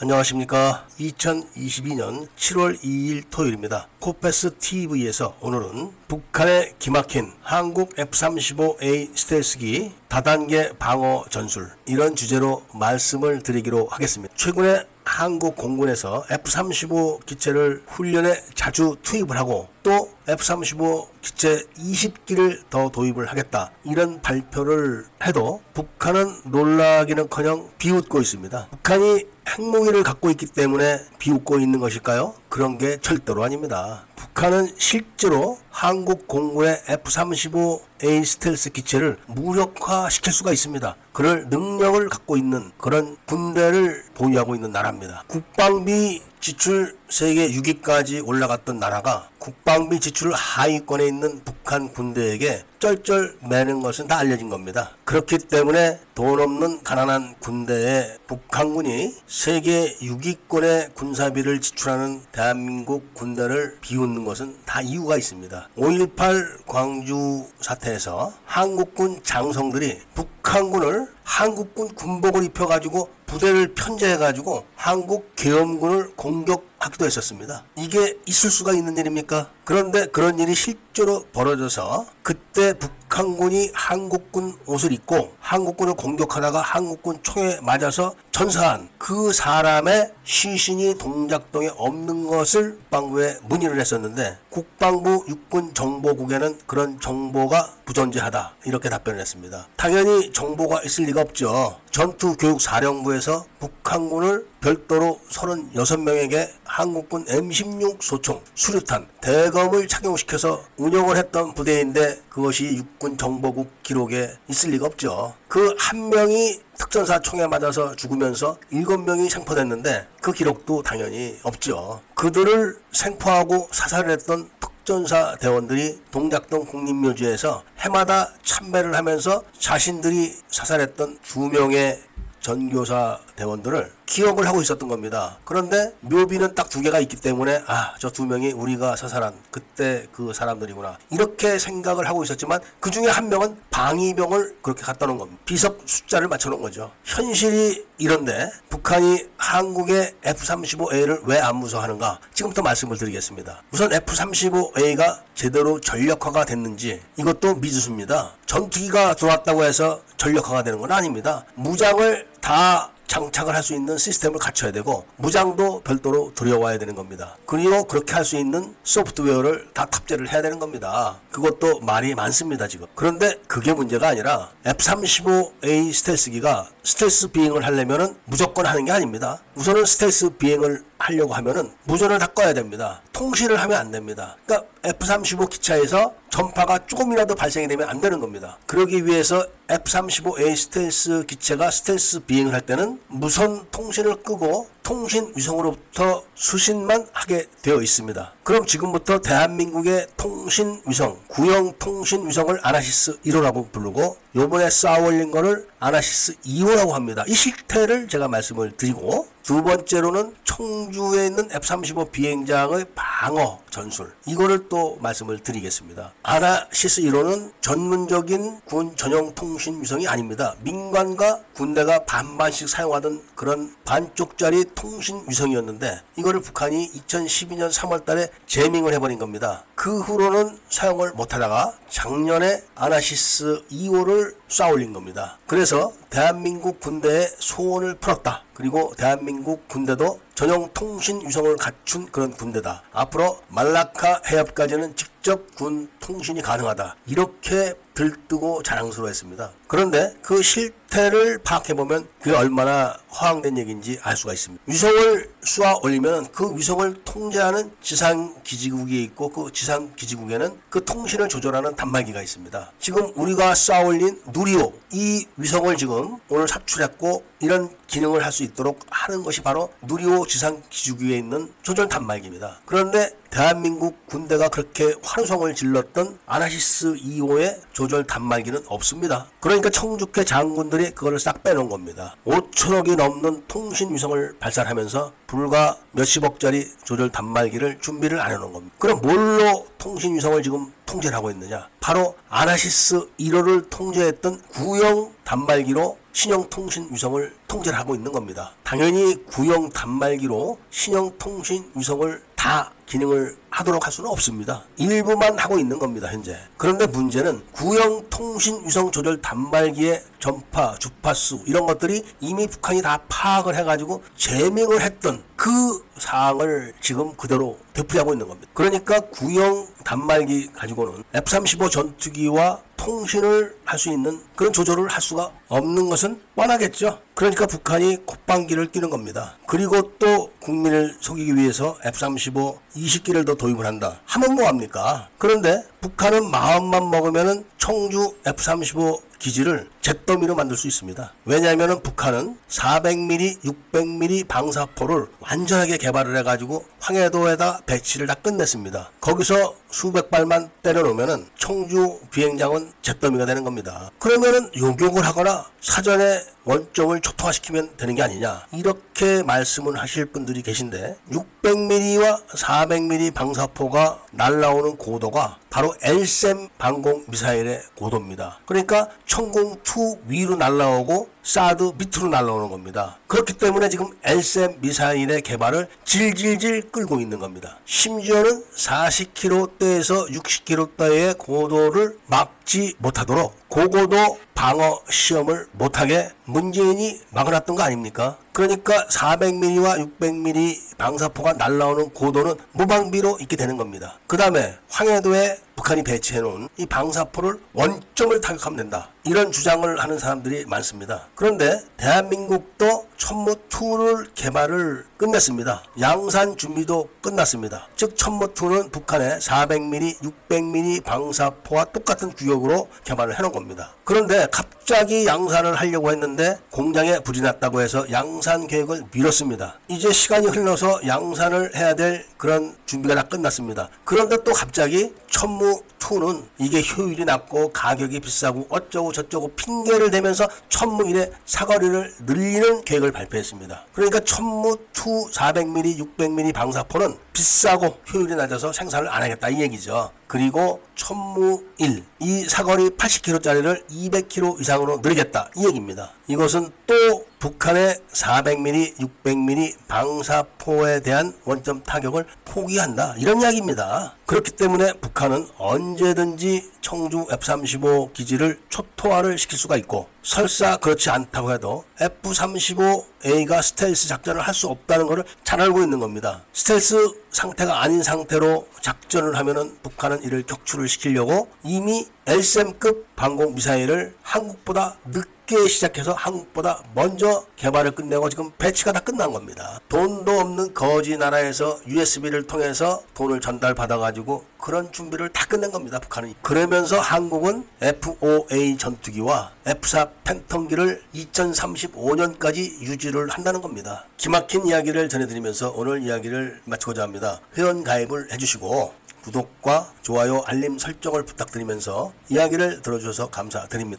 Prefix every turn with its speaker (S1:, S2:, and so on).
S1: 안녕하십니까. 2022년 7월 2일 토요일입니다. 코페스 TV에서 오늘은 북한의 기막힌 한국 F-35A 스텔스기 다단계 방어 전술 이런 주제로 말씀을 드리기로 하겠습니다. 최근에 한국 공군에서 F-35 기체를 훈련에 자주 투입을 하고 또 F-35 기체 20기를 더 도입을 하겠다 이런 발표를 해도 북한은 놀라기는커녕 비웃고 있습니다. 북한이 핵무기를 갖고 있기 때문에 비웃고 있는 것일까요? 그런 게 절대로 아닙니다. 북한은 실제로 한국 공군의 F-35A 스텔스 기체를 무력화시킬 수가 있습니다. 그럴 능력을 갖고 있는 그런 군대를 보유하고 있는 나라입니다. 국방비 지출 세계 6위까지 올라갔던 나라가 국방비 지출 하위권에 있는 북한 군대에게 쩔쩔 매는 것은 다 알려진 겁니다. 그렇기 때문에 돈 없는 가난한 군대에 북한군이 세계 6위권의 군사비를 지출하는 대한민국 군대를 비웃는 것은 다 이유가 있습니다. 5.18 광주 사태에서 한국군 장성들이 북한군을 한국군 군복을 입혀가지고 부대를 편제해가지고 한국 계엄군을 공격하기도 했었습니다. 이게 있을 수가 있는 일입니까? 그런데 그런 일이 실제로 벌어져서 그때 북 한군이 한국군 옷을 입고 한국군을 공격하다가 한국군 총에 맞아서 전사한 그 사람의 시신이 동작동에 없는 것을 국방부에 문의를 했었는데 국방부 육군정보국에는 그런 정보가 부존재하다 이렇게 답변을 했습니다. 당연히 정보가 있을 리가 없죠. 전투교육사령부에서 북한군을 별도로 36명에게 한국군 M16 소총, 수류탄, 대검을 착용시켜서 운영을 했던 부대인데 그것이 육군 정보국 기록에 있을 리가 없죠. 그 한 명이 특전사 총에 맞아서 죽으면서 7명이 생포됐는데 그 기록도 당연히 없죠. 그들을 생포하고 사살을 했던 특전사 대원들이 동작동 국립묘지에서 해마다 참배를 하면서 자신들이 사살했던 두 명의 전교사 대원들을 기억을 하고 있었던 겁니다. 그런데 묘비는 딱 두 개가 있기 때문에 아, 저 두 명이 우리가 사살한 그때 그 사람들이구나. 이렇게 생각을 하고 있었지만 그 중에 한 명은 방위병을 그렇게 갖다 놓은 겁니다. 비석 숫자를 맞춰 놓은 거죠. 현실이 이런데 북한이 한국의 F-35A를 왜 안 무서워하는가? 지금부터 말씀을 드리겠습니다. 우선 F-35A가 제대로 전력화가 됐는지 이것도 미지수입니다. 전투기가 들어왔다고 해서 전력화가 되는 건 아닙니다. 무장을 다 장착을 할 수 있는 시스템을 갖춰야 되고 무장도 별도로 들여와야 되는 겁니다. 그리고 그렇게 할 수 있는 소프트웨어를 다 탑재를 해야 되는 겁니다. 그것도 말이 많습니다 지금. 그런데 그게 문제가 아니라 F-35A 스텔스기가 스텔스 비행을 하려면 무조건 하는 게 아닙니다. 우선은 스텔스 비행을 하려고 하면은 무전을 다 꺼야 됩니다. 통신을 하면 안 됩니다. 그러니까 F-35 기체에서 전파가 조금이라도 발생이 되면 안 되는 겁니다. 그러기 위해서 F-35A 스텔스 기체가 스텔스 비행을 할 때는 무선 통신을 끄고 통신 위성으로부터 수신만 하게 되어 있습니다. 그럼 지금부터 대한민국의 통신 위성, 구형 통신 위성을 아나시스 1호라고 부르고 요번에 쌓아 올린 거를 아나시스 2호라고 합니다. 이 실태를 제가 말씀을 드리고 두 번째로는 청주에 있는 F-35 비행장의 방어 전술 이거를 또 말씀을 드리겠습니다. 아나시스 1호는 전문적인 군 전용 통신 위성이 아닙니다. 민간과 군대가 반반씩 사용하던 그런 반쪽짜리 통신 위성이었는데 이거를 북한이 2012년 3월 달에 제밍을 해버린 겁니다. 그 후로는 사용을 못하다가 작년에 아나시스 2호를 쏴 올린 겁니다. 그래서 대한민국 군대의 소원을 풀었다. 그리고 대한민국 군대도 전용 통신 위성을 갖춘 그런 군대다. 앞으로 말라카 해협까지는 직접 군 통신이 가능하다. 이렇게 들뜨고 자랑스러워했습니다. 그런데 그 실태를 파악해보면 그게 얼마나 허황된 얘기인지 알 수가 있습니다. 위성을 쏘아 올리면 그 위성을 통제하는 지상 기지국이 있고 그 지상 기지국에는 그 통신을 조절하는 단말기가 있습니다. 지금 우리가 쏘아 올린 누리호 이 위성을 지금 오늘 삽출했고 이런 기능을 할 수 있도록 하는 것이 바로 누리호 지상 기지국에 있는 조절 단말기입니다. 그런데 대한민국 군대가 그렇게 환호성을 질렀던 아나시스 2호의 조절 단말기는 없습니다. 그러니까 청주회 장군들이 그거를 싹 빼놓은 겁니다. 5천억이 넘는 통신 위성을 발사하면서 불과 몇십억짜리 조절 단말기를 준비를 안 해놓은 겁니다. 그럼 뭘로 통신 위성을 지금 통제를 하고 있느냐? 바로 아나시스 1호를 통제했던 구형 단말기로 신형통신 위성을 통제를 하고 있는 겁니다. 당연히 구형 단말기로 신형통신 위성을 다 기능을 하도록 할 수는 없습니다. 일부만 하고 있는 겁니다, 현재. 그런데 문제는 구형 통신 위성 조절 단말기의 전파, 주파수 이런 것들이 이미 북한이 다 파악을 해가지고 제명을 했던 그 사항을 지금 그대로 되풀이하고 있는 겁니다. 그러니까 구형 단말기 가지고는 F-35 전투기와 통신을 할 수 있는 그런 조절을 할 수가 없는 것은 뻔하겠죠. 그러니까 북한이 콧방귀를 끼는 겁니다. 그리고 또 국민을 속이기 위해서 F-35 20기를 더 도입을 한다. 하면 뭐합니까? 그런데 북한은 마음만 먹으면은 청주 F-35 기지를 잿더미로 만들 수 있습니다. 왜냐하면 북한은 400mm, 600mm 방사포를 완전하게 개발을 해가지고 황해도에다 배치를 다 끝냈습니다. 거기서 수백 발만 때려놓으면은 청주 비행장은 잿더미가 되는 겁니다. 그러면은 요격을 하거나 사전에 원점을 초토화시키면 되는 게 아니냐 이렇게 말씀을 하실 분들이 계신데 600mm와 400mm 방사포가 날라오는 고도가 바로 LSM 방공 미사일의 고도입니다. 그러니까 천공 2 위로 날라오고 사드 밑으로 날라오는 겁니다. 그렇기 때문에 지금 LSM 미사일의 개발을 질질질 끌고 있는 겁니다. 심지어는 40km대에서 60km대의 고도를 막지 못하도록 고고도 방어 시험을 못하게 문재인이 막아놨던 거 아닙니까? 그러니까 400mm와 600mm 방사포가 날라오는 고도는 무방비로 있게 되는 겁니다. 그 다음에 황해도에 북한이 배치해놓은 이 방사포를 원점을 타격하면 된다. 이런 주장을 하는 사람들이 많습니다. 그런데 대한민국도 천무2를 개발을 끝냈습니다. 양산 준비도 끝났습니다. 즉 천무2는 북한의 400mm, 600mm 방사포와 똑같은 규격으로 개발을 해놓은 겁니다. 그런데 갑자기 양산을 하려고 했는데 공장에 불이 났다고 해서 양산 계획을 미뤘습니다. 이제 시간이 흘러서 양산을 해야 될 그런 준비가 다 끝났습니다. 그런데 또 갑자기 천무 2는 이게 효율이 낮고 가격이 비싸고 어쩌고 저쩌고 핑계를 대면서 천무 1의 사거리를 늘리는 계획을 발표했습니다. 그러니까 천무 2 400mm, 600mm 방사포는 비싸고 효율이 낮아서 생산을 안 하겠다 이 얘기죠. 그리고 천무 1, 이 사거리 80km짜리를 200km 이상으로 늘리겠다 이 얘기입니다. 이것은 또 북한의 400mm, 600mm 방사포에 대한 원점 타격을 포기한다 이런 이야기입니다. 그렇기 때문에 북한은 언제든지 청주 F-35 기지를 초토화를 시킬 수가 있고 설사 그렇지 않다고 해도 F-35A가 스텔스 작전을 할 수 없다는 것을 잘 알고 있는 겁니다. 스텔스 상태가 아닌 상태로 작전을 하면은 북한은 이를 격추를 시키려고 이미 L-SAM급 방공 미사일을 한국보다 늦게 시작해서 한국보다 먼저 개발을 끝내고 지금 배치가 다 끝난 겁니다. 돈도 없는 거지 나라에서 USB를 통해서 돈을 전달받아가지고 그런 준비를 다 끝낸 겁니다. 북한은. 그러면서 한국은 F-5A 전투기와 F-4 팬텀기를 2035년까지 유지를 한다는 겁니다. 기막힌 이야기를 전해드리면서 오늘 이야기를 마치고자 합니다. 회원 가입을 해주시고 구독과 좋아요, 알림 설정을 부탁드리면서 이야기를 들어주셔서 감사드립니다.